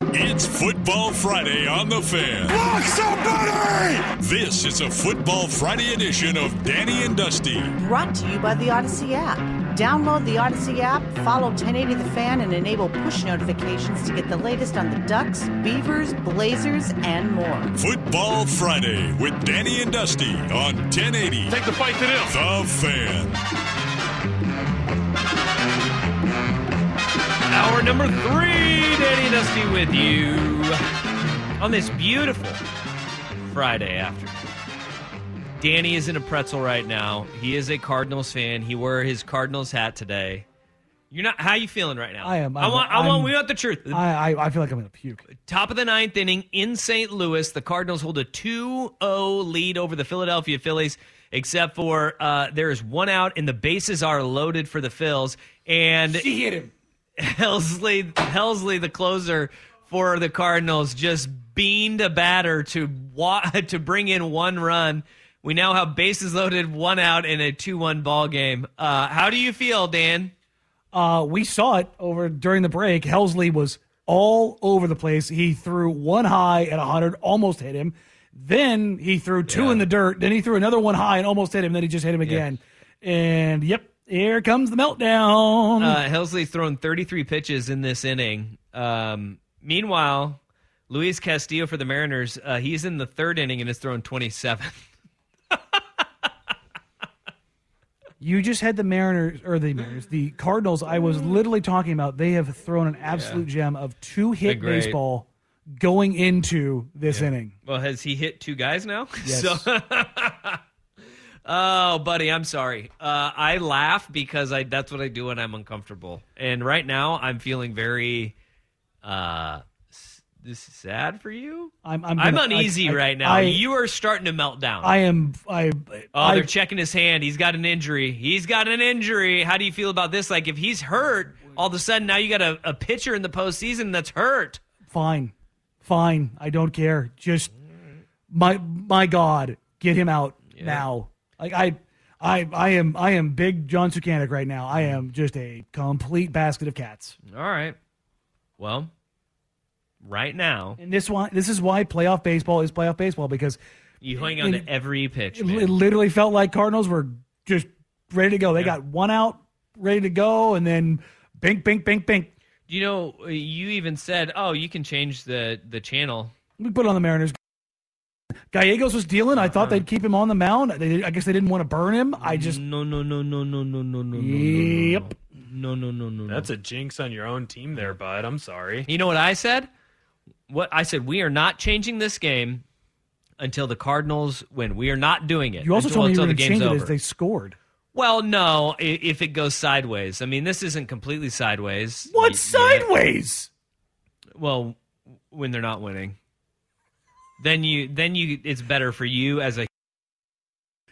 It's Football Friday on the Fan. Block somebody! This is a Football Friday edition of Danny and Dusty. Brought to you by the Audacy app. Download the Audacy app, follow 1080 The Fan, and enable push notifications to get the latest on the Ducks, Beavers, Blazers, and more. Football Friday with Danny and Dusty on 1080. Take the fight to them. The Fan. Number three, Danny Dusty with you on this beautiful Friday afternoon. Danny is in a pretzel right now. He is a Cardinals fan. He wore his Cardinals hat today. You're not. How you feeling right now? I am. I I'm- want. I want. I'm- We want the truth. I, I I feel like I'm gonna puke. Top of the ninth inning in St. Louis, the Cardinals hold a 2 0 lead over the Philadelphia Phillies, except for uh, there is one out and the bases are loaded for the Phils. And She hit him. Helsley, Helsley, the closer for the Cardinals, just beamed a batter to to bring in one run. We now have bases loaded, one out in a 2 1 ball game. Uh, how do you feel, Dan? Uh, we saw it over during the break. Helsley was all over the place. He threw one high at 100, almost hit him. Then he threw two Yeah. in the dirt. Then he threw another one high and almost hit him. Then he just hit him again. And yep, here comes the meltdown. Uh, Helsley thrown 33 pitches in this inning. Um, meanwhile, Luis Castillo for the Mariners, uh, he's in the third inning and has thrown 27. you just had the Mariners or the Mariners, the Cardinals. I was literally talking about. They have thrown an absolute gem of two hit baseball going into this inning. well, has he hit two guys now? Yes. So, oh, buddy, I'm sorry. Uh, I laugh because I that's what I do when I'm uncomfortable. And right now, I'm feeling very. Uh, s- this is sad for you. I'm I'm, I'm uneasy I- I- right now. I, you are starting to melt down. I am. I. Oh, I, they're checking his hand. He's got an injury. He's got an injury. How do you feel about this? Like, if he's hurt, all of a sudden now you got a, a pitcher in the postseason that's hurt. fine, fine. I don't care. Just my my God, get him out now. Like I, I, I am I am big John Sukanik right now. I am just a complete basket of cats. All right. Well, right now And this one, this is why playoff baseball is playoff baseball because you hang on in- to every pitch. it, it literally felt like Cardinals were just ready to go. They got one out, ready to go, and then bink, bink, bink, bink. you know, you even said, "Oh, you can change the the channel." We put on the Mariners. Gallegos was dealing. I thought they'd keep him on the mound. They, I guess they didn't want to burn him. I just no, no, no, no, no, no, no, no, Yep. no, no, no, no, no. That's a jinx on your own team there, bud. I'm sorry. You know what I said? What I said, we are not changing this game until the Cardinals win. We are not doing it. You also until, told me you until were the to game's change it over. as they scored. Well, no, if it goes sideways. I mean, this isn't completely sideways. What's Y- yeah. sideways? Well, when they're not winning, then you then you it's better for you as a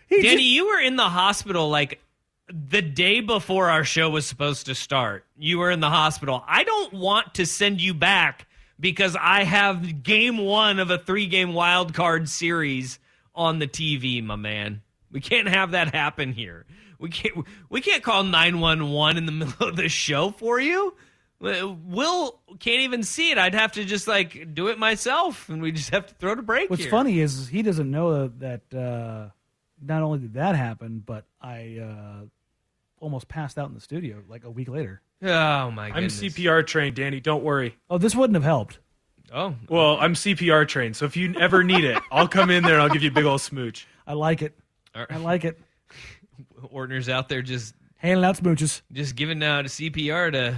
He Danny. just- you were in the hospital like the day before our show was supposed to start. You were in the hospital. I don't want to send you back because I have game one of a three game wild card series on the TV, my man. We can't have that happen here. We can't. We can't call nine one one in the middle of the show for you. Will can't even see it. I'd have to just like do it myself, and we just have to throw the break. What's here. funny is he doesn't know that uh, not only did that happen, but I uh, almost passed out in the studio like a week later. Oh my I'm! CPR trained, Danny. Don't worry. Oh, this wouldn't have helped. Oh, Well, I'm CPR trained, so if you ever need it, I'll come in there and I'll give you a big old smooch. I like it. All right. I like it. Ortner's out there just Handing out smooches. just giving out a CPR to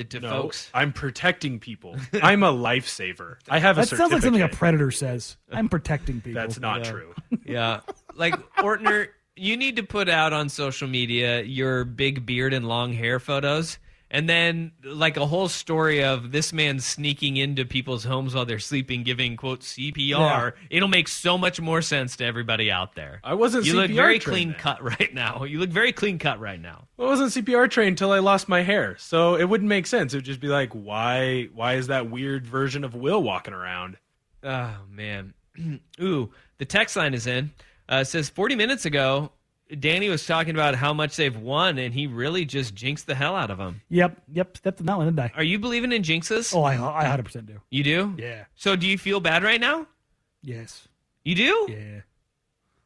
uh, to No, folks. I'm protecting people. I'm a lifesaver. I have a That sounds like something a predator says. I'm protecting people. That's not true. Yeah, like Ortner, you need to put out on social media your big beard and long hair photos. And then, like a whole story of this man sneaking into people's homes while they're sleeping, giving quote CPR. Yeah. It'll make so much more sense to everybody out there. I wasn't You look very clean then. cut right now. You look very clean cut right now. I wasn't CPR trained until I lost my hair, so it wouldn't make sense. It would just be like, why? Why is that weird version of Will walking around? Oh man. Ooh, the text line is in. Uh, it says 40 minutes ago, Danny was talking about how much they've won, and he really just jinxed the hell out of them. Yep. Yep. Stepped in that one, didn't I? Are you believing in jinxes? Oh, I, I 100% do. You do? Yeah. So do you feel bad right now? Yes. You do? Yeah.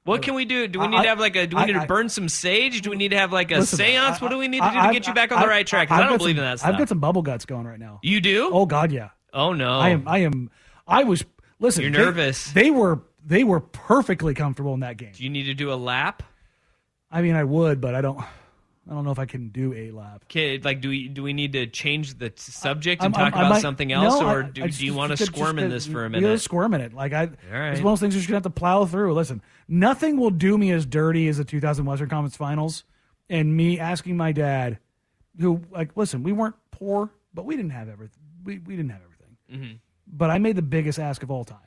What can we do? Do we I- need to have like a? Do we I- need to I- burn some sage? Do we need to have like a Listen, séance? I- what do we need to do I- to I- get you back on the right track? I don't believe some- in that stuff. I've got some bubble guts going right now. You do? Oh God, yeah. Oh no! I am. I am. I was. Listen. You're they- nervous. They, were. They were perfectly comfortable in that game. Do you need to do a lap? I mean, I would, but I don't. I don't know if I can do a lap. Okay, like do we do we need to change the subject I'm- and talk I'm- about might- something else, no, or do, I do just- you want to just- squirm in this for a minute? gotta squirm in it. Like I, right. it's one of those things you're just gonna have to plow through. Listen, nothing will do me as dirty as the 2000 Western Conference Finals, and me asking my dad, who like, listen, we weren't poor, but we didn't have everything. We we didn't have everything. Mm-hmm. But I made the biggest ask of all time.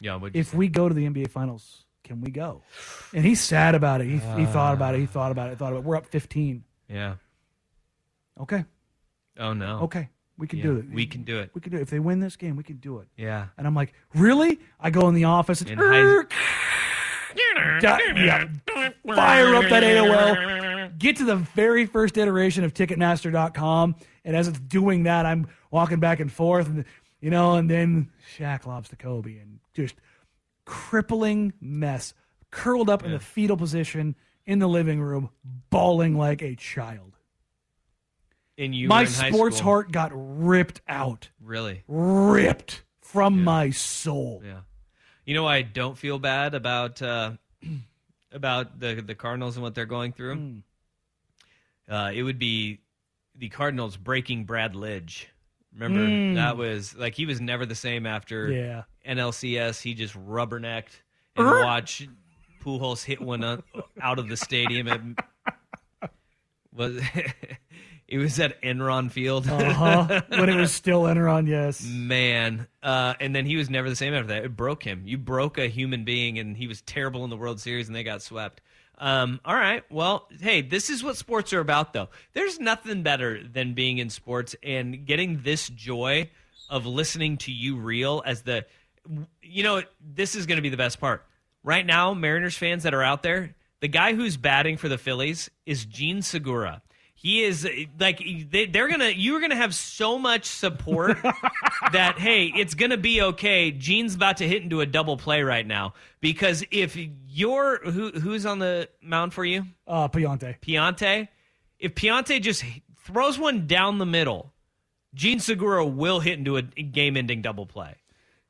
Yeah, If we go to the NBA Finals, can we go? And he's sad about it. He, he thought about it. He thought about it. Thought about it. We're up 15. yeah. Okay. Oh no. Okay. We can Yeah, do it. we can do it. We can do it. If they win this game, we can do it. Yeah. And I'm like, really? I go in the office and high- Da- yeah, fire up that AOL. Get to the very first iteration of Ticketmaster.com, and as it's doing that, I'm walking back and forth, and you know, and then Shaq lobs to Kobe, and just crippling mess, curled up in the fetal position in the living room, bawling like a child. And you My sports heart got ripped out, Really? ripped from my soul. Yeah. You know, I don't feel bad about uh, about the the Cardinals and what they're going through. Hmm. Uh, it would be the Cardinals breaking Brad Lidge. Remember that was like he was never the same after. Yeah. NLCS. He just rubbernecked and watch Pujols hit one out of the stadium. It was it was at Enron Field. Uh huh. when it was still Enron, yes. Man, uh, and then he was never the same after that. It broke him. You broke a human being, and he was terrible in the World Series, and they got swept. Um, all right. Well, hey, this is what sports are about, though. There's nothing better than being in sports and getting this joy of listening to you reel as the, you know, this is going to be the best part. Right now, Mariners fans that are out there, the guy who's batting for the Phillies is Gene Segura. He is like they, they're gonna. You're gonna have so much support that hey, it's gonna be okay. Gene's about to hit into a double play right now because if you're who who's on the mound for you, Uh, Pallante. Pallante. If Pallante just throws one down the middle, Gene Segura will hit into a game-ending double play.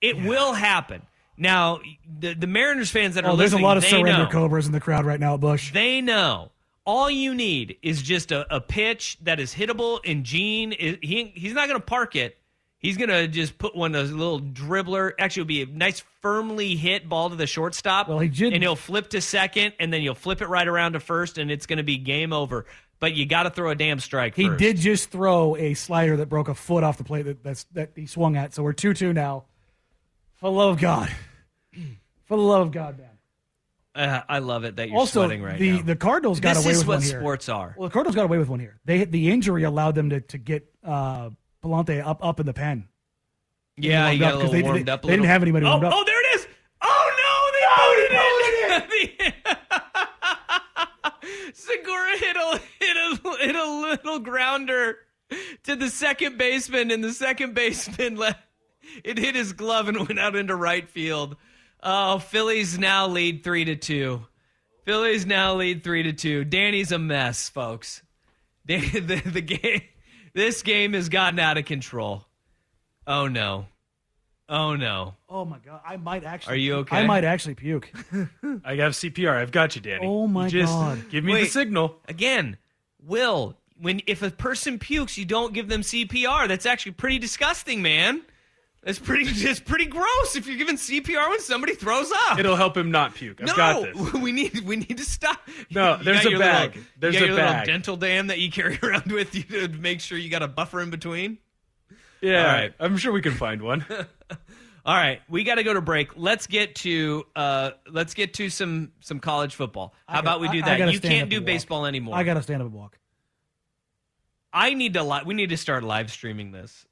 It will happen. Now, the, the Mariners fans that are Oh, there's a lot of surrender know. cobras in the crowd right now Bush. They know. All you need is just a, a pitch that is hittable, and Gene is he he's not going to park it. He's going to just put one a little dribbler. Actually, it'll be a nice firmly hit ball to the shortstop. Well, he did- and he'll flip to second, and then you'll flip it right around to first, and it's going to be game over. But you got to throw a damn strike. He first. did just throw a slider that broke a foot off the plate that that's, that he swung at. So we're two two now. For the love of God, for the love of God, man. Uh, I love it that you're also, sweating right the now. the Cardinals got this away with one here. This is what sports are. Well, the Cardinals got away with one here. They the injury allowed them to to get uh, Pallante up up in the pen. Yeah, he got up a they- warmed they- up. A they didn't have anybody Oh, warmed up. oh, there it is. Oh no, they voted it. Segura hit a hit a hit a little grounder to the second baseman, and the second baseman let it hit his glove and went out into right field. Oh, Phillies now lead three to two. Phillies now lead three to two. Danny's a mess, folks. Dan- the, the game, this game has gotten out of control. Oh no. Oh no. Oh my god, I might actually. Are you puke. okay? I might actually puke. I have CPR. I've got you, Danny. Oh, my just God. Give me the signal. Again, Will, when if a person pukes, you don't give them CPR. That's actually pretty disgusting, man. That's pretty it's pretty gross if you're giving CPR when somebody throws up. It'll help him not puke. I've no, got this. we need we need to stop. No, You there's got a bag. Little, There's you got a your bag. little dental dam that you carry around with you to make sure you got a buffer in between. Yeah, All right. I'm sure we can find one. All right, we got to go to break. Let's get to uh, let's get to some some college football. How I about we gotta- do I- I that? gotta You can't do and walk. baseball anymore. I got to stand up and walk. I need to. Li- we need to start live streaming this.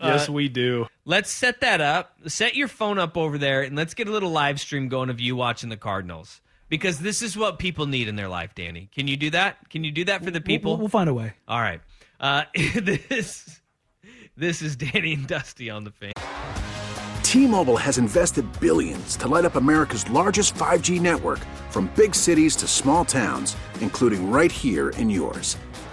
Yes, we do. Let's set that up. Set your phone up over there, and let's get a little live stream going of you watching the Cardinals because this is what people need in their life. Danny, can you do that? Can you do that for the people? We'll, we'll find a way. All right. Uh, this this is Danny and Dusty on the fan. T-Mobile has invested billions to light up America's largest 5G network from big cities to small towns, including right here in yours.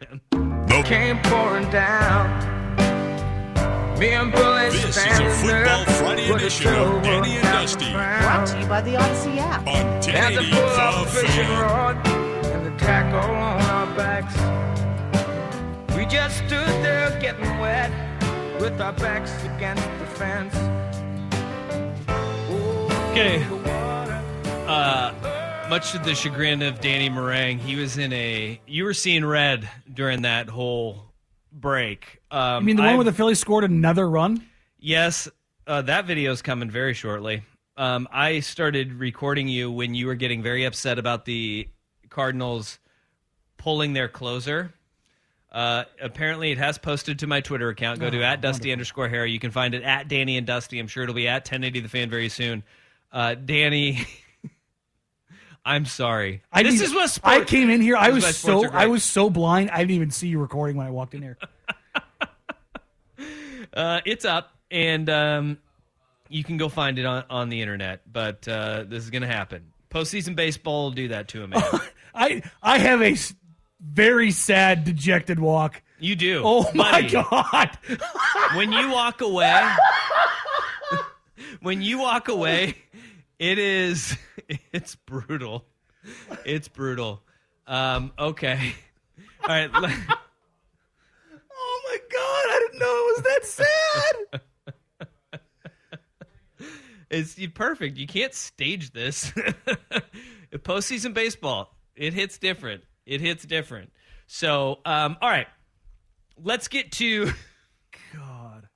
Came pouring down. Me and bullets This is a Football Friday edition of Danny and Dusty. Brought to you by the Audacy app. On Had 1080 pull out The the fishing Fan. rod and the tackle on our backs. We just stood there getting wet with our backs against the fence. Okay. Uh, much to the chagrin of Danny Meringue, he was in a. You were seeing red during that whole break. Um, I mean, the one I've- where the Phillies scored another run. Yes, uh, that video is coming very shortly. Um, I started recording you when you were getting very upset about the Cardinals pulling their closer. Uh, apparently, it has posted to my Twitter account. Go to Oh, at Dusty wonderful. underscore Harry. You can find it at Danny and Dusty. I'm sure it'll be at 1080 The Fan very soon. Uh, Danny, I'm sorry. I this didn't- is what sport, I came in here. I was so. I was so blind. I didn't even see you recording when I walked in here. Uh, it's up, and um, you can go find it on, on the internet. But uh, this is going to happen. Postseason baseball will do that to a man. I I have a very sad, dejected walk. you do. Oh my god! When you walk away, when you walk away, it is it's brutal. It's brutal. Um, okay. All right. le- oh my god! I didn't know it was that sad. It's perfect. You can't stage this. Postseason baseball, it hits different. It hits different. So, um, all right, let's get to. God,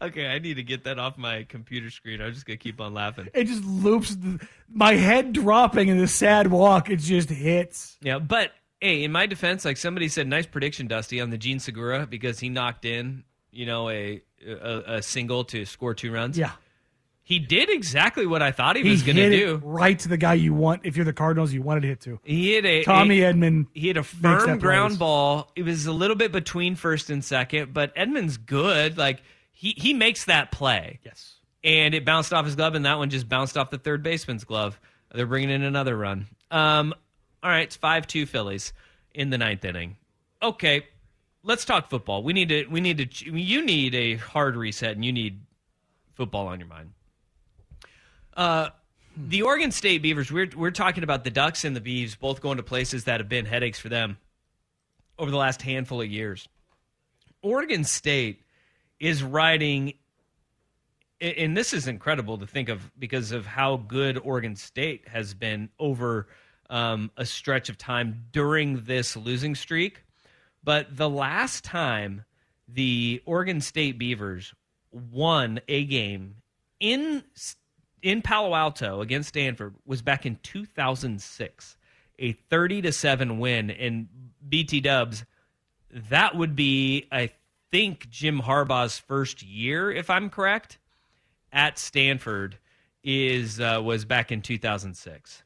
Okay, I need to get that off my computer screen. I'm just gonna keep on laughing. it just loops. The, my head dropping in the sad walk. It just hits. Yeah, but hey, in my defense, like somebody said, nice prediction, Dusty, on the Gene Segura because he knocked in, you know, a a, a single to score two runs. Yeah, he did exactly what I thought he, he was gonna do. it right to the guy you want. If you're the Cardinals, you wanted to hit to. He hit a Tommy a- Edman. He had a firm ground ball. It was a little bit between first and second, but Edman's good. Like he he makes that play. Yes. And it bounced off his glove, and that one just bounced off the third baseman's glove. They're bringing in another run. Um, all right, it's five two Phillies in the ninth inning. okay, let's talk football. We need to. We need to. You need a hard reset, and you need football on your mind. Uh, the Oregon State Beavers. We're we're talking about the Ducks and the Beavs both going to places that have been headaches for them over the last handful of years. Oregon State is riding and this is incredible to think of because of how good Oregon State has been over um, a stretch of time during this losing streak. But the last time the Oregon State Beavers won a game in in Palo Alto against Stanford was back in 2006, a 30 to 7 win in BT Dubs. That would be I think Jim Harbaugh's first year if I'm correct at Stanford is uh, was back in 2006.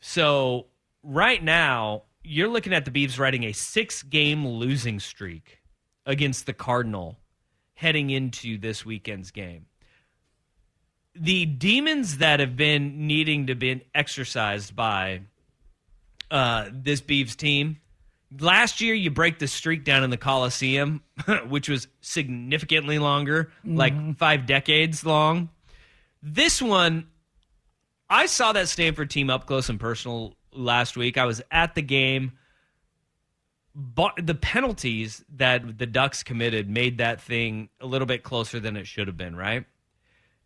So right now you're looking at the Beavs riding a six game losing streak against the Cardinal heading into this weekend's game. The demons that have been needing to be exercised by uh, this Beavs team. Last year, you break the streak down in the Coliseum, which was significantly longer, mm-hmm. like five decades long. This one, I saw that Stanford team up close and personal last week. I was at the game. But the penalties that the Ducks committed made that thing a little bit closer than it should have been, right?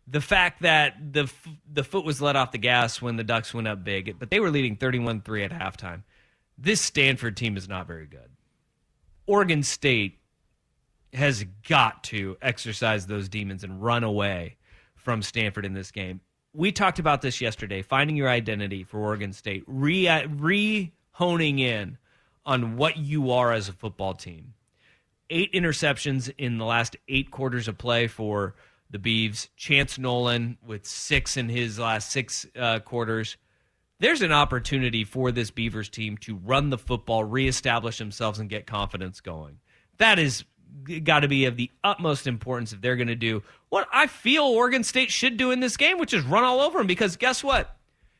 The fact that the the foot was let off the gas when the Ducks went up big, but they were leading 31-3 at halftime. This Stanford team is not very good. Oregon State has got to exercise those demons and run away from Stanford in this game we talked about this yesterday finding your identity for Oregon State, re, honing in on what you are as a football team. Eight interceptions in the last eight quarters of play for the Beavs. Chance Nolan with six in his last six uh, quarters. There's an opportunity for this Beavers team to run the football, reestablish themselves, and get confidence going. That is got to be of the utmost importance if they're going to do what I feel Oregon State should do in this game, which is run all over them. Because guess what?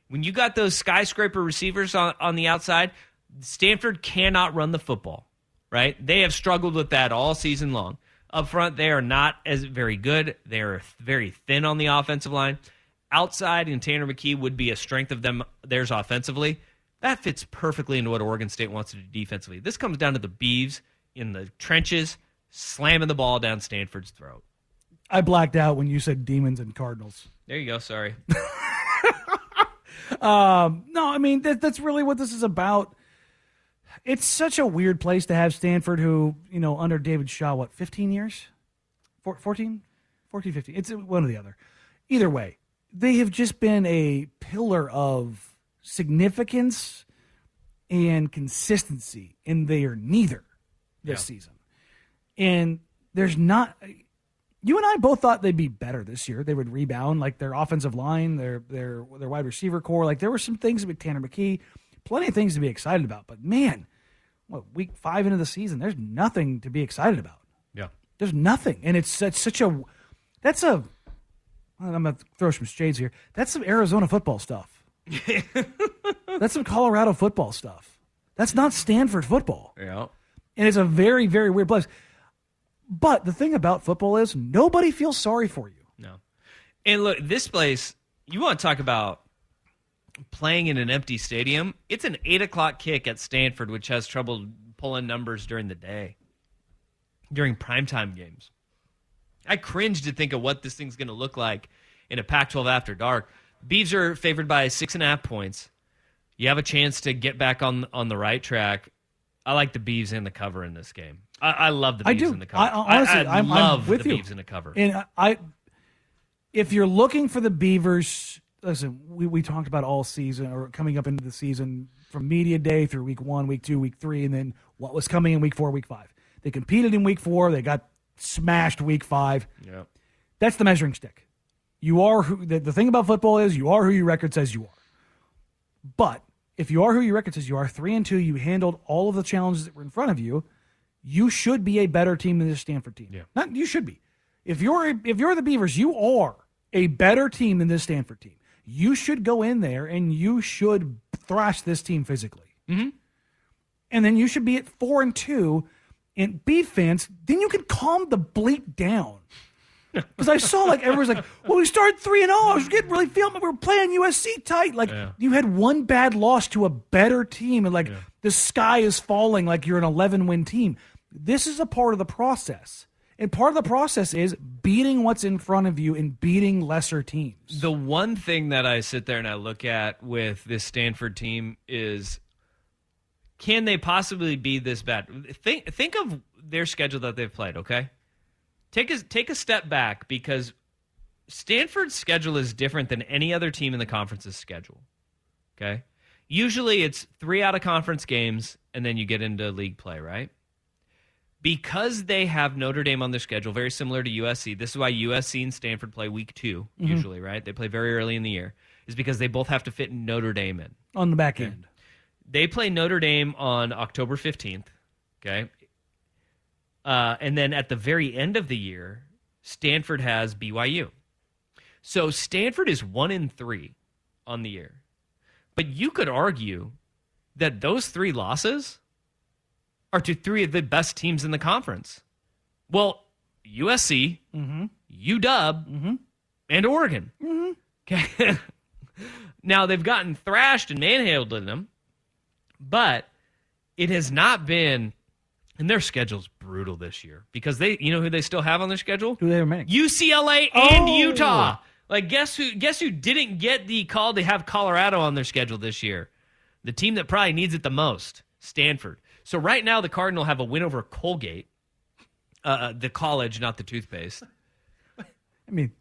When you got those skyscraper receivers on, on the outside, Stanford cannot run the football, right? They have struggled with that all season long. Up front, they are not as very good. They are very thin on the offensive line. Outside, and Tanner McKee would be a strength of them theirs offensively. That fits perfectly into what Oregon State wants to do defensively. This comes down to the Beavs in the trenches slamming the ball down Stanford's throat. I blacked out when you said demons and Cardinals. There you go. Sorry. um, no, I mean that, that's really what this is about. It's such a weird place to have Stanford, who you know under David Shaw, what 15 years, 14, 14, 15. It's one or the other. Either way, they have just been a pillar of significance and consistency, and they are neither this yeah. season. And there's not. You and I both thought they'd be better this year. They would rebound, like their offensive line, their their their wide receiver corps. Like there were some things with Tanner McKee, plenty of things to be excited about. But man, what week five into the season, there's nothing to be excited about. Yeah, there's nothing, and it's, it's such a that's a. I'm gonna throw some shades here. That's some Arizona football stuff. that's some Colorado football stuff. That's not Stanford football. Yeah, and it's a very very weird place. But the thing about football is nobody feels sorry for you. No. And look, this place, you want to talk about playing in an empty stadium? It's an 8 o'clock kick at Stanford, which has trouble pulling numbers during the day, during primetime games. I cringe to think of what this thing's going to look like in a Pac 12 after dark. Beavs are favored by six and a half points. You have a chance to get back on on the right track. I like the Beavs in the cover in this game. I, I love the Beavs I do. in the cover. I, honestly, I, I I'm, love I'm with the you. Beavs in the cover. And I, if you're looking for the Beavers, listen, we, we talked about all season or coming up into the season from media day through week one, week two, week three, and then what was coming in week four, week five. They competed in week four. They got smashed week five. Yeah. That's the measuring stick. You are who the, the thing about football is you are who your record says you are. But if you are who your record says you are, three and two, you handled all of the challenges that were in front of you you should be a better team than this Stanford team. Yeah. Not you should be. If you're if you're the Beavers, you are a better team than this Stanford team. You should go in there and you should thrash this team physically. Mm-hmm. and then you should be at four and two. And Beef fans, then you can calm the bleep down. Because I saw like everyone's like, well, we started three and zero. I was getting really feeling we were playing USC tight. Like Yeah. you had one bad loss to a better team, and like the sky is falling. Like you're an 11 win team. This is a part of the process, and part of the process is beating what's in front of you and beating lesser teams. The one thing that I sit there and I look at with this Stanford team is can they possibly be this bad? Think think of their schedule that they've played, okay? Take a take a step back because Stanford's schedule is different than any other team in the conference's schedule. Okay? Usually it's 3 out of conference games and then you get into league play, right? Because they have Notre Dame on their schedule, very similar to USC. This is why USC and Stanford play week 2 Mhm. usually, right? They play very early in the year. Is because they both have to fit Notre Dame in. on the back end. They play Notre Dame on October 15th. Okay. Uh, and then at the very end of the year, Stanford has BYU. So Stanford is one in three on the year. But you could argue that those three losses are to three of the best teams in the conference. Well, USC, Mm-hmm. UW, and Oregon. Okay. now they've gotten thrashed and manhandled in them, but it has not been. And their schedule's brutal this year because they, you know, who they still have on their schedule? Who they remaining? UCLA and Oh. Utah. Like, guess who? Guess who didn't get the call to have Colorado on their schedule this year? The team that probably needs it the most, Stanford. So right now, the Cardinal have a win over Colgate, uh, the college, not the toothpaste. I mean,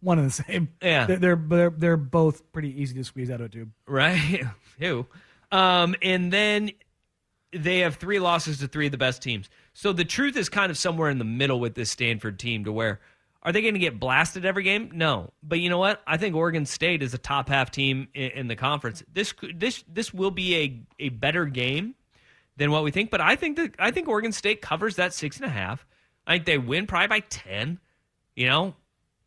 one and the same. Yeah. they're they're they're, they're both pretty easy to squeeze out of a tube. right? Who? Um, and then they have three losses to three of the best teams. So the truth is kind of somewhere in the middle with this Stanford team to where are they going to get blasted every game? No. But you know what? I think Oregon State is a top half team in, in the conference. This this this will be a, a better game than what we think. But I think that I think Oregon State covers that six and a half. I think they win probably by ten. You know,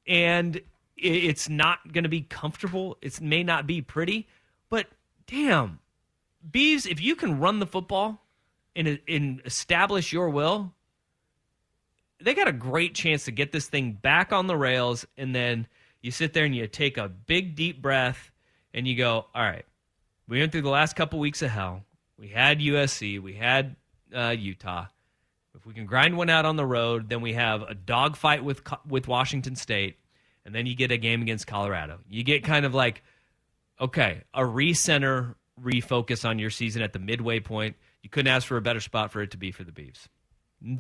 and i- it's not going to be comfortable. It may not be pretty, but damn, Bees, if you can run the football and, and establish your will, they got a great chance to get this thing back on the rails. And then you sit there and you take a big, deep breath and you go, all right, we went through the last couple weeks of hell. We had USC, we had uh, Utah. If we can grind one out on the road, then we have a dogfight with with Washington State, and then you get a game against Colorado. You get kind of like, okay, a recenter, refocus on your season at the midway point. You couldn't ask for a better spot for it to be for the Beavs.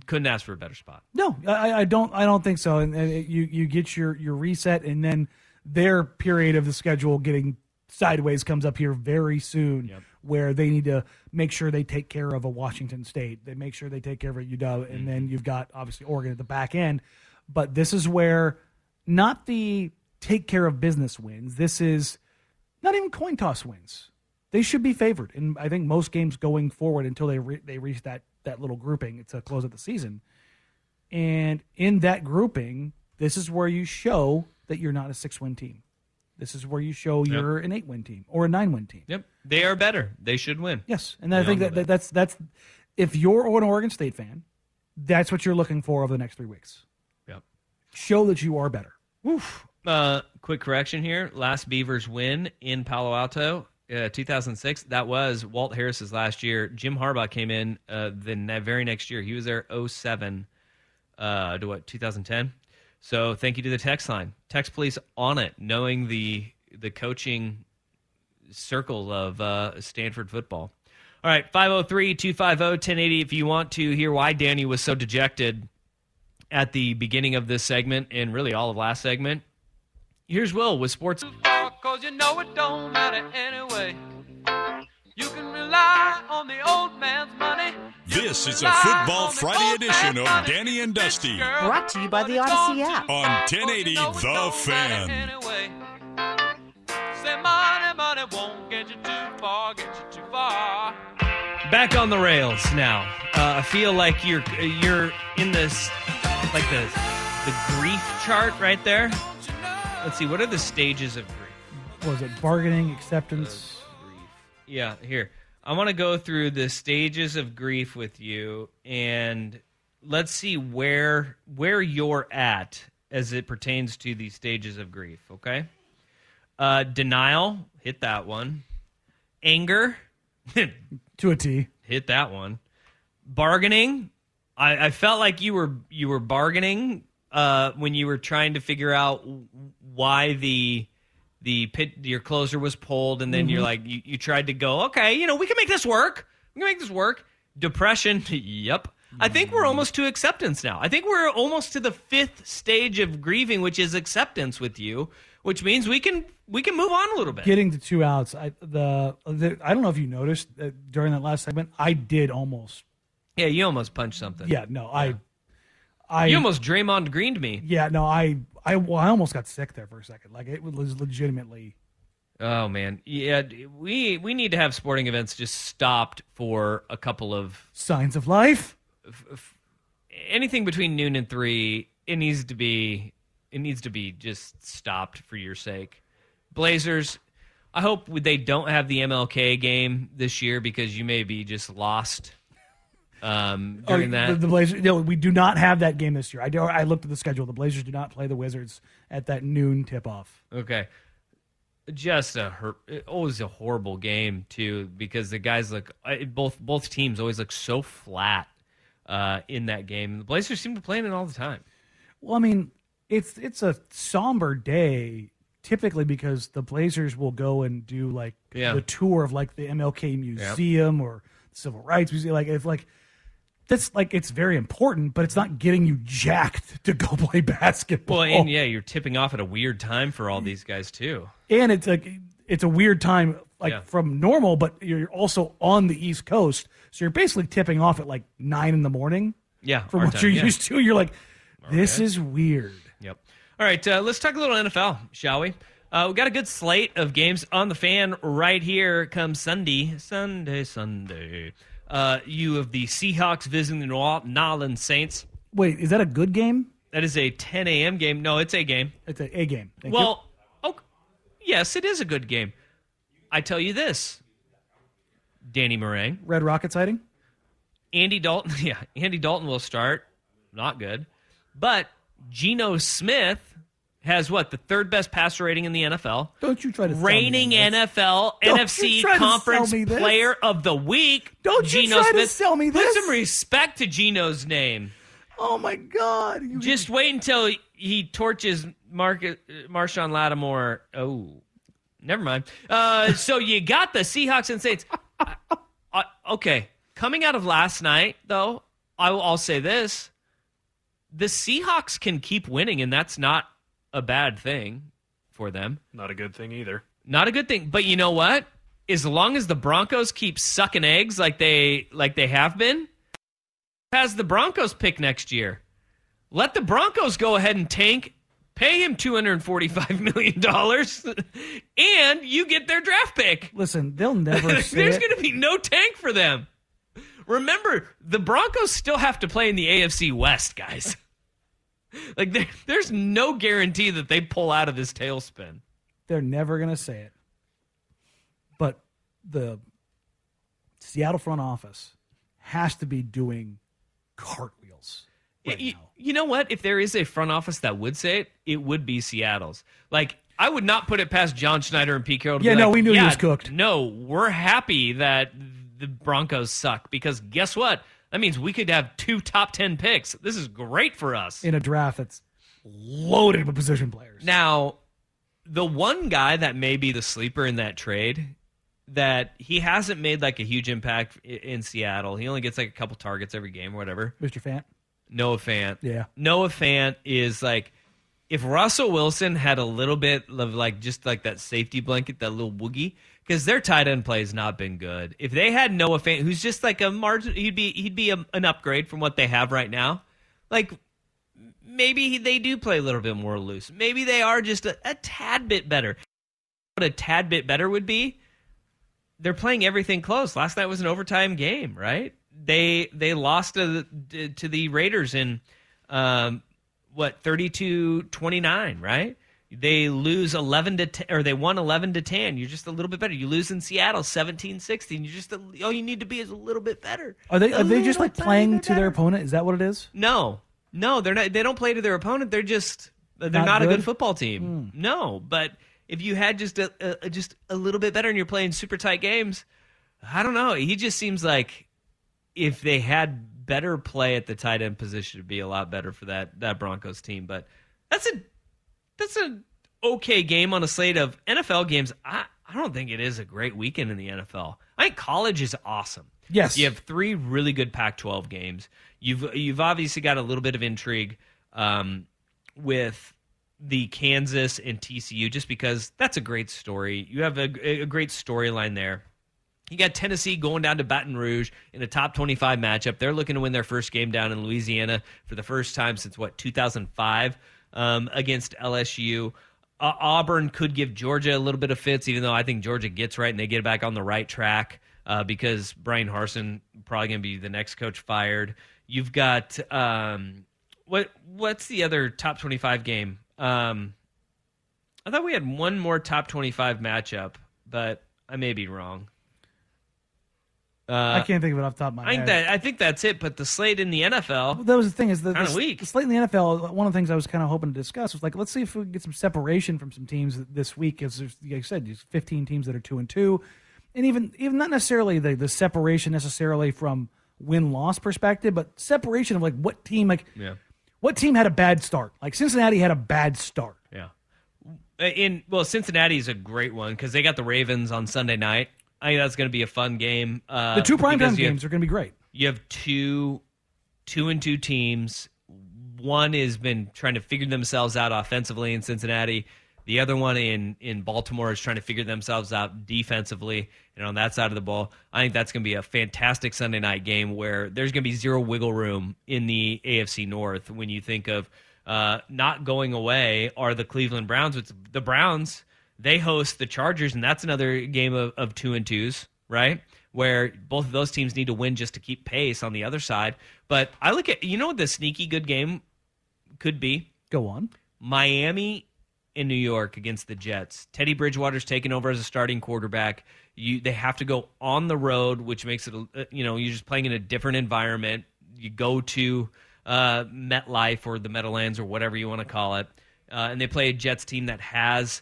Couldn't ask for a better spot. No, I, I don't. I don't think so. And, and you you get your your reset, and then their period of the schedule getting sideways comes up here very soon, where they need to make sure they take care of a Washington State. They make sure they take care of a UW, and mm-hmm. then you've got obviously Oregon at the back end. But this is where not the take care of business wins. This is not even coin toss wins. They should be favored, and I think most games going forward until they re- they reach that that little grouping to close out the season. And in that grouping, this is where you show that you're not a six win team. This is where you show Yep. you're an eight win team or a nine win team. Yep, they are better. They should win. Yes, and I think that, that that's that's if you're an Oregon State fan, that's what you're looking for over the next three weeks. Yep. Show that you are better. Oof. Uh, quick correction here. Last Beavers win in Palo Alto, uh, 2006. That was Walt Harris's last year. Jim Harbaugh came in uh, the ne- very next year. He was there 07 uh, to what 2010. So thank you to the text line. Text police on it, knowing the the coaching circle of uh, Stanford football. All right, 503 250 1080. If you want to hear why Danny was so dejected at the beginning of this segment and really all of last segment, here's Will with sports. Cause you know it don't matter anyway. You can rely on the old man's money. This is a Football Friday edition of Danny and Dusty Brought to you by the Audacy app. on 1080 The Fan. Anyway. Say money, money won't get you too far, get you too far. Back on the rails now. Uh, I feel like you're you're in this like the the grief chart right there. Let's see, what are the stages of grief? Was it bargaining, acceptance? Yeah, here. I want to go through the stages of grief with you, and let's see where where you're at as it pertains to these stages of grief. Okay. Uh, denial, hit that one. Anger, to a T. hit that one. Bargaining, I, I felt like you were you were bargaining uh, when you were trying to figure out why the the pit your closer was pulled, and then you're like you, you tried to go, okay, you know, we can make this work. We can make this work. Depression, yep. I think we're almost to acceptance now. I think we're almost to the fifth stage of grieving, which is acceptance with you, which means we can we can move on a little bit. Getting to two outs. I the, the I don't know if you noticed uh, during that last segment. I did almost. yeah, you almost punched something. Yeah. No. I. I. you almost Draymond Greened me. Yeah. No. I. I. Well, I almost got sick there for a second. Like it was legitimately. Oh man, yeah. We we need to have sporting events just stopped for a couple of Signs of life. anything between noon and three. It needs to be it needs to be just stopped for your sake. Blazers. I hope they don't have the MLK game this year because you may be just lost um, during Oh, that. The, the Blazers. No, we do not have that game this year. I do, I looked at the schedule. The Blazers do not play the Wizards at that noon tip off. Okay. Just a always a horrible game too because the guys look both both teams always look so flat uh, in that game. The Blazers seem to be playing it all the time. Well, I mean, it's it's a somber day typically because the Blazers will go and do like Yeah. the tour of like the MLK Museum or Civil Rights Museum. Like it's like that's like it's very important, but it's not getting you jacked to go play basketball. Well, and yeah, you're tipping off at a weird time for all these guys too. and it's like it's a weird time like Yeah. from normal, but you're also on the East Coast, so you're basically tipping off at like nine in the morning. Yeah, from what time, you're yeah. used to. You're like, this is weird. Yep. All right, uh, let's talk a little NFL, shall we? Uh, we got a good slate of games on the fan right here. Come Sunday, Sunday, Sunday. Uh, you have the Seahawks visiting the New Orleans Saints. Wait, is that a good game? That is a 10 a.m. game. No, it's a game. It's a A game. Thank you. well, oh, yes, it is a good game. I tell you this, Danny Meringue, Red Rocket sighting. Andy Dalton. Yeah, Andy Dalton will start. Not good, but Geno Smith has what the third best passer rating in the NFL. Don't you try to sell me reigning. NFL Don't NFC you try to Conference sell me this. Player of the Week. Don't you Geno try to sell me this? Put some respect to Geno's name. Oh my God! You, Just wait until he torches Mark, Marshon Lattimore. Oh, never mind. Uh, so you got the Seahawks and Saints. I- I- okay, coming out of last night, though, I will, I'll say this: the Seahawks can keep winning, and that's not a bad thing for them. Not a good thing either. Not a good thing. But you know what? As long as the Broncos keep sucking eggs like they like they have been, has the Broncos pick next year. Let the Broncos go ahead and tank, pay him two hundred and forty-five million dollars, and you get their draft pick. listen, they'll never There's going to be no tank for them. Remember, the Broncos still have to play in the AFC West, guys. like there, there's no guarantee that they pull out of this tailspin. They're never going to say it. But the Seattle front office has to be doing cartwheels right you, now. you know what? If there is a front office that would say it, it would be Seattle's. Like I would not put it past John Schneider and Pete Carroll. To Yeah, no, like, we knew he was cooked." No, we're happy that the Broncos suck because guess what? That means we could have two top ten picks. This is great for us. In a draft that's loaded with position players. Now, the one guy that may be the sleeper in that trade that he hasn't made like a huge impact in Seattle. He only gets like a couple targets every game or whatever. Mr. Fant. Noah Fant. Yeah. Noah Fant is like if Russell Wilson had a little bit of like just like that safety blanket, that little woogie, because their tight end play has not been good. If they had Noah Fant, who's just like a margin, he'd be he'd be a, an upgrade from what they have right now. Like maybe he- they do play a little bit more loose. Maybe they are just a, a tad bit better. What a tad bit better would be, they're playing everything close. Last night was an overtime game, right? They they lost to the, to the Raiders in um, what 32-29, right? They lose 11 to 10, or they won 11 to 10. You're just a little bit better. You lose in Seattle 17-16. You just a, all you need to be is a little bit better. Are they A are they just like playing to their opponent? Is that what it is? No, no, they're not. They don't play to their opponent. They're just they're Not not, a good? good football team. Hmm. No, but if you had just a, a just a little bit better and you're playing super tight games, I don't know. He just seems like if they had better play at the tight end position, it'd be a lot better for that that Broncos team. But that's a that's an okay game on a slate of NFL games. I I don't think it is a great weekend in the NFL. I think college is awesome. Yes. you have three really good Pac-12 games. You've you've obviously got a little bit of intrigue um, with the Kansas and TCU, just because that's a great story. You have a, a great storyline there. You got Tennessee going down to Baton Rouge in a top 25 matchup. They're looking to win their first game down in Louisiana for the first time since what 2005 um, against LSU. Uh, Auburn could give Georgia a little bit of fits, even though I think Georgia gets right and they get back on the right track uh, because Bryan Harsin probably going to be the next coach fired. You've got um, what? What's the other top 25 game? Um, I thought we had one more top 25 matchup, but I may be wrong. Uh, I can't think of it off the top of my I think head. that I think that's it. But the slate in the NFL, that was the thing is the, Kinda the, weak. the slate in the NFL. One of the things I was kind of hoping to discuss was like, let's see if we can get some separation from some teams this week. As like I said, there's 15 teams that are two and two, and even even not necessarily the the separation necessarily from win loss perspective, but separation of like what team like yeah, what team had a bad start. Like Cincinnati had a bad start. yeah. In well, Cincinnati is a great one because they got the Ravens on Sunday night. I think that's going to be a fun game. Uh, The two primetime you have- games are going to be great. you have two two and two teams. One has been trying to figure themselves out offensively in Cincinnati. The other one in in Baltimore is trying to figure themselves out defensively. And on that side of the ball, I think that's going to be a fantastic Sunday night game where there's going to be zero wiggle room in the AFC North when you think of uh, not going away are the Cleveland Browns. It's the Browns they host the Chargers, and that's another game of, of two and twos, right? Where both of those teams need to win just to keep pace on the other side. But I look at you know what the sneaky good game could be? Go on. Miami in New York against the Jets. Teddy Bridgewater's taken over as a starting quarterback. You they have to go on the road, which makes it you know you're just playing in a different environment. You go to uh, MetLife or the Meadowlands or whatever you want to call it, uh, and they play a Jets team that has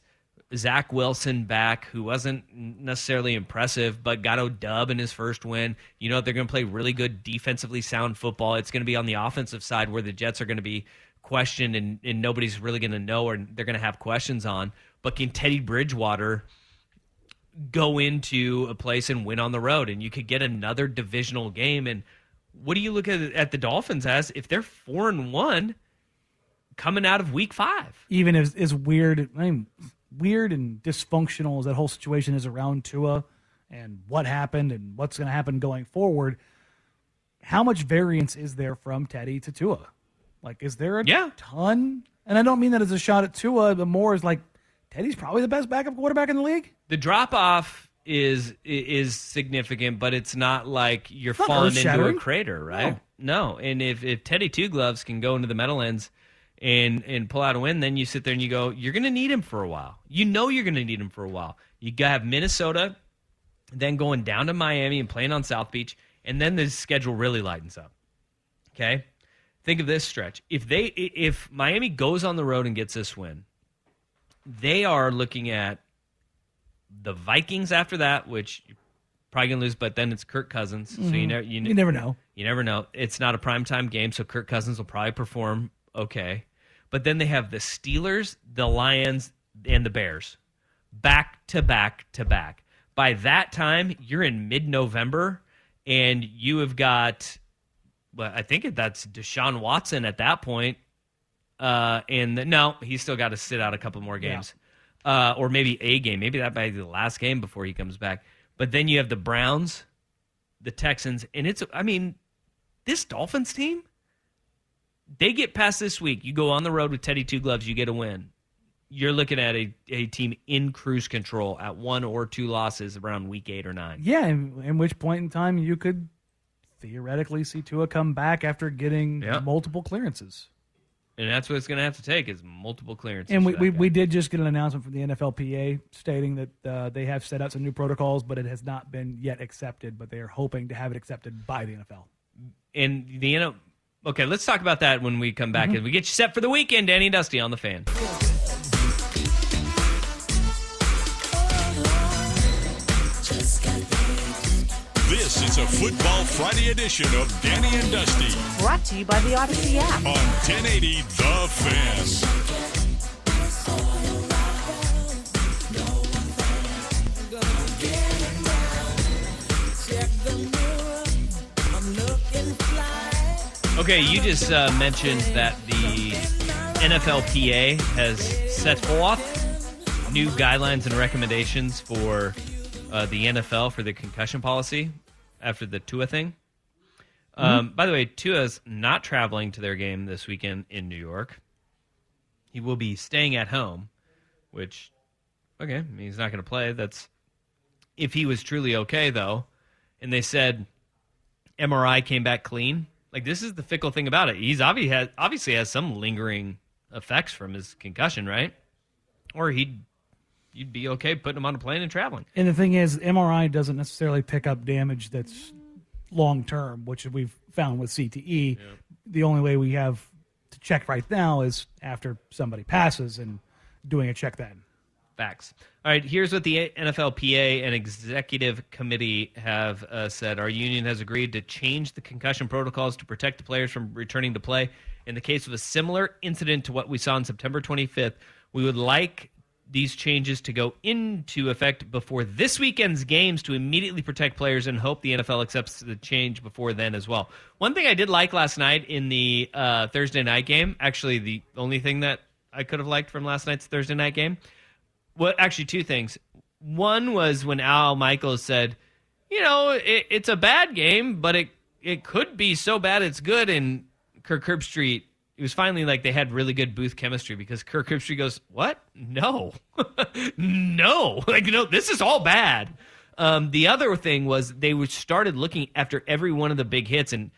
Zach Wilson back, who wasn't necessarily impressive, but got a dub in his first win. You know they're going to play really good defensively sound football. It's going to be on the offensive side where the Jets are going to be questioned and, and nobody's really going to know or they're going to have questions on. But can Teddy Bridgewater go into a place and win on the road? And you could get another divisional game. And what do you look at at the Dolphins as if they're four and one coming out of week five? even as weird, I mean, weird and dysfunctional as that whole situation is around Tua and what happened and what's going to happen going forward, how much variance is there from Teddy to Tua? Like, is there a Yeah. ton? And I don't mean that as a shot at Tua, but more as like Teddy's probably the best backup quarterback in the league. The drop off is is significant, but it's not like you're not falling into a crater, right? No. And if, if Teddy Two Gloves can go into the Meadowlands and and pull out a win, then you sit there and you go, you're going to need him for a while. You know you're going to need him for a while. You got have Minnesota, then going down to Miami and playing on South Beach, and then the schedule really lightens up. Okay, think of this stretch. If they if Miami goes on the road and gets this win, they are looking at the Vikings after that, which you're probably gonna lose, but then it's Kirk Cousins, so you Mhm. never you, You never know. You never know. It's not a primetime game, so Kirk Cousins will probably perform okay. But then they have the Steelers, the Lions, and the Bears, back to back to back. By that time, you're in mid-November, and you have got, well, I think that's Deshaun Watson at that point. Uh, and the, no, he's still got to sit out a couple more games, uh, or maybe a game. Maybe that might be the last game before he comes back. But then you have the Browns, the Texans, and it's. I mean, this Dolphins team, they get past this week. You go on the road with Teddy Two Gloves, you get a win. You're looking at a, a team in cruise control at one or two losses around week eight or nine. Yeah, in, in which point in time you could theoretically see Tua come back after getting Yeah. multiple clearances. And that's what it's going to have to take is multiple clearances. And we, we, we did just get an announcement from the NFLPA stating that uh, they have set out some new protocols, but it has not been yet accepted. But they are hoping to have it accepted by the NFL. and the NFL. Okay, let's talk about that when we come back Mhm. and we get you set for the weekend. Danny and Dusty on the fan. This is a Football Friday edition of Danny and Dusty Brought to you by the Audacy app. on 1080 The Fan. Okay, you just uh, mentioned that the NFLPA has set forth new guidelines and recommendations for uh, the NFL for the concussion policy after the Tua thing. Um, by the way, Tua's not traveling to their game this weekend in New York. He will be staying at home, which, okay, I mean, he's not going to play. That's if he was truly okay, though. And they said MRI came back clean. Like this is the fickle thing about it. He's obviously has, obviously has some lingering effects from his concussion, right? Or he'd you'd be okay putting him on a plane and traveling. And the thing is, MRI doesn't necessarily pick up damage that's long term, which we've found with CTE. The only way we have to check right now is after somebody passes and doing a check then. Facts. All right, here's what the NFLPA and executive committee have uh, said. Our union has agreed to change the concussion protocols to protect the players from returning to play. In the case of a similar incident to what we saw on September 25th, we would like these changes to go into effect before this weekend's games to immediately protect players and hope the NFL accepts the change before then as well. One thing I did like last night in the uh, Thursday night game, actually, the only thing that I could have liked from last night's Thursday night game, well, actually, two things. One was when Al Michaels said, "You know, it, it's a bad game, but it it could be so bad it's good." And Kirk Herbstreit, it was finally like they had really good booth chemistry because Kirk Herbstreit goes, "What? No, no, like no, this is all bad." Um, the other thing was they started looking after every one of the big hits, and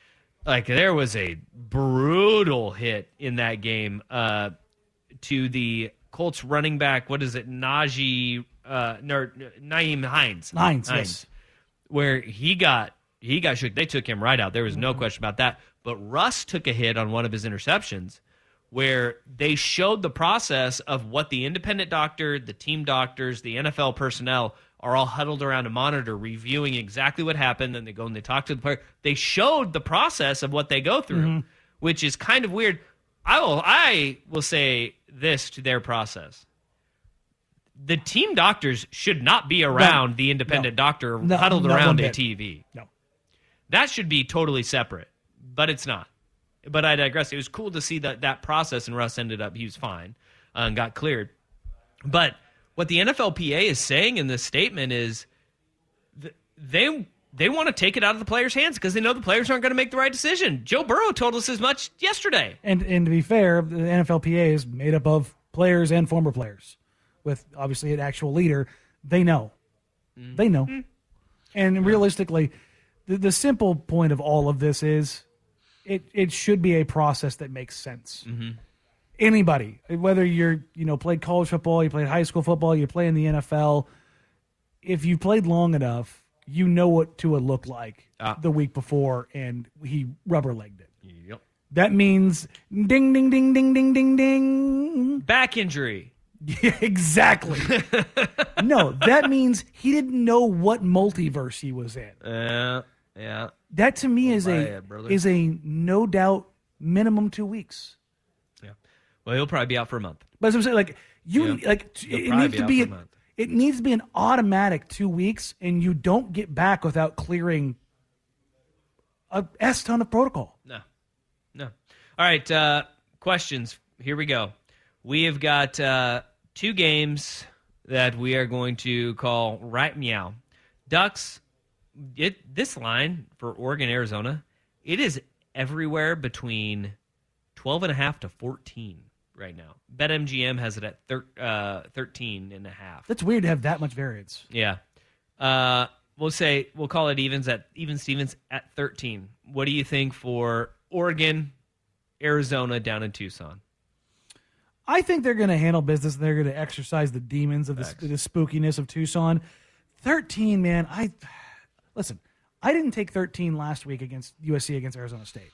like there was a brutal hit in that game uh, to the Colts running back. What is it, Najee? Uh, no, Nyheim Hines. Hines, yes. Where he got he got shook. They took him right out. There was no question about that. But Russ took a hit on one of his interceptions, where they showed the process of what the independent doctor, the team doctors, the NFL personnel are all huddled around a monitor reviewing exactly what happened. Then they go and they talk to the player. They showed the process of what they go through, which is kind of weird. I will I will say this to their process. The team doctors should not be around the independent doctor No, huddled around a. TV. No. That should be totally separate, but it's not. But I digress. It was cool to see that that process, and Russ ended up he was fine uh, and got cleared. But what the NFLPA is saying in this statement is th- they they want to take it out of the players' hands because they know the players aren't going to make the right decision. Joe Burrow told us as much yesterday. And and to be fair, the NFLPA is made up of players and former players, with obviously an actual leader. They know, mm-hmm. they know, mm-hmm. and realistically, the, the simple point of all of this is, it it should be a process that makes sense. Mm-hmm. Anybody, whether you're you know played college football, you played high school football, you play in the NFL, if you played long enough, you know what Tua looked like the week before, and he rubber legged it. Yep. That means ding, ding, ding, ding, ding, ding, ding. Back injury. Yeah, exactly. no, that means he didn't know what multiverse he was in. Uh, yeah. That to me is a it, is a no doubt minimum two weeks. Yeah. Well, he'll probably be out for a month. But as I'm saying, like you, Yeah. like He'll it needs to be a month. It needs to be an automatic two weeks, and you don't get back without clearing a s ton of protocol. No. No. All right. Uh, questions. Here we go. We have got uh, two games that we are going to call right meow. Ducks, it, this line for Oregon, Arizona, it is everywhere between 12 and a half to 14 right now. BetMGM has it at thir- uh, 13 and a half. That's weird to have that much variance. Yeah. Uh, we'll say we'll call it evens at even Stevens at 13. What do you think for Oregon, Arizona down in Tucson? I think they're going to handle business. And they're going to exercise the demons of the, the spookiness of Tucson. 13, man. I listen. I didn't take 13 last week against USC against Arizona State.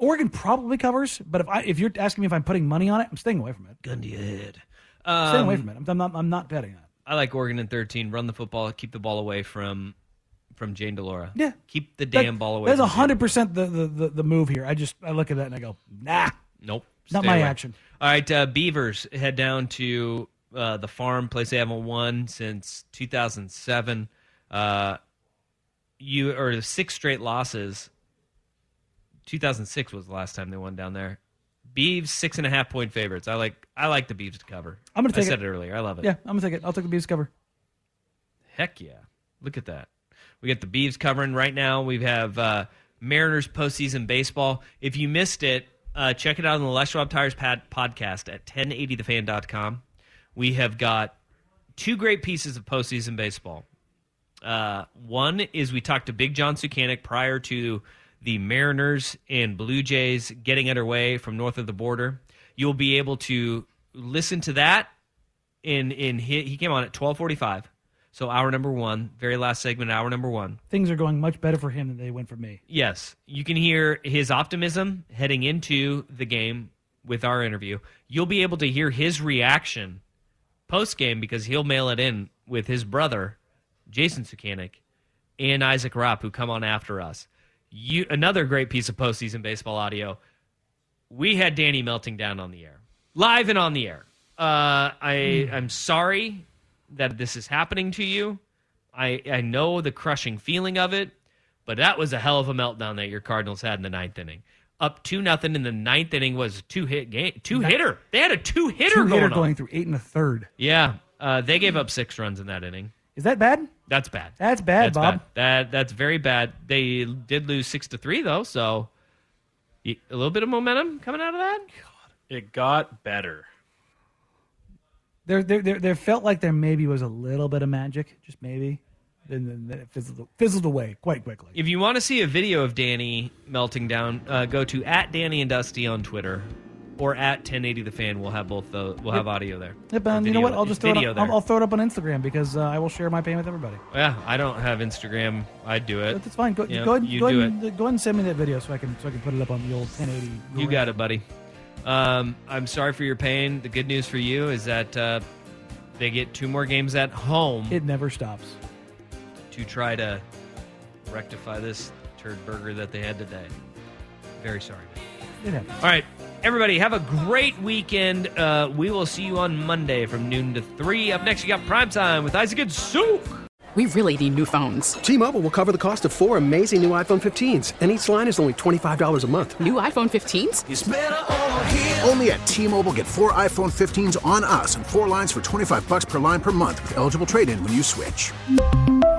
Oregon probably covers, but if I if you're asking me if I'm putting money on it, I'm staying away from it. Gun to your head. staying away Um, from it. I'm, I'm not. I'm not betting on it. I like Oregon in 13. Run the football. Keep the ball away from from Jayden de Laura. Yeah. Keep the damn That- ball away. That's from hundred percent the, the the the move here. I just I look at that and I go, nah, Nope. Not my away. action. All right, uh, Beavers head down to uh, the farm, place they haven't won since 2007. Uh, you or six straight losses. 2006 was the last time they won down there. Beavs six and a half point favorites. I like I like the Beavs to cover. I'm gonna take I said it. it earlier. I love it. Yeah, I'm gonna take it. I'll take the Beavs cover. Heck yeah. Look at that. We got the Beavs covering right now. We have uh, Mariners postseason baseball. If you missed it, uh, check it out on the Les Schwab Tires pad- podcast at 1080thefan.com. We have got two great pieces of postseason baseball. Uh, one is we talked to Big John Sukanik prior to the Mariners and Blue Jays getting underway from north of the border. You'll be able to listen to that in in he, he came on at 12:45. So hour number 1, very last segment hour number 1. Things are going much better for him than they went for me. Yes, you can hear his optimism heading into the game with our interview. You'll be able to hear his reaction post game because he'll mail it in with his brother, Jason Sukanik, and Isaac Rapp, who come on after us. You another great piece of postseason baseball audio. We had Danny melting down on the air, live and on the air. Uh, I I'm sorry that this is happening to you. I I know the crushing feeling of it, but that was a hell of a meltdown that your Cardinals had in the ninth inning. Up two nothing in the ninth inning was a two hit game, two hitter. They had a two hitter Two going hitter going through eight and a third. Yeah, uh, they gave up six runs in that inning. Is that bad? That's bad. That's bad, That's Bob. bad. That that's very bad. They did lose six to three though, so a little bit of momentum coming out of that. It got better. There, there, there, there felt like there maybe was a little bit of magic, just maybe. Then, then, then it fizzled, fizzled away quite quickly. If you want to see a video of Danny melting down, uh, go to at Danny and Dusty on Twitter or at 1080 the fan. We'll have both. The, we'll have audio there. Yep, and you know what? I'll just throw it, up. I'll, I'll throw it up on Instagram because uh, I will share my pain with everybody. Yeah, I don't have Instagram. I'd do it. That's fine. Go, go, ahead, you go, do ahead, it. and, go ahead and send me that video so I can so I can put it up on the old 1080. You got it, buddy. Um, I'm sorry for your pain. The good news for you is that uh, they get two more games at home It never stops. to try to rectify this turd burger that they had today. Very sorry. It happens. All right, everybody, have a great weekend. Uh, we will see you on Monday from noon to 3. Up next, you got Primetime with Isaac and Sue. We really need new phones. T-Mobile will cover the cost of four amazing new iPhone 15s, and each line is only $25 a month. New iPhone 15s? Only at T-Mobile get four iPhone 15s on us and four lines for 25 bucks per line per month with eligible trade-in when you switch.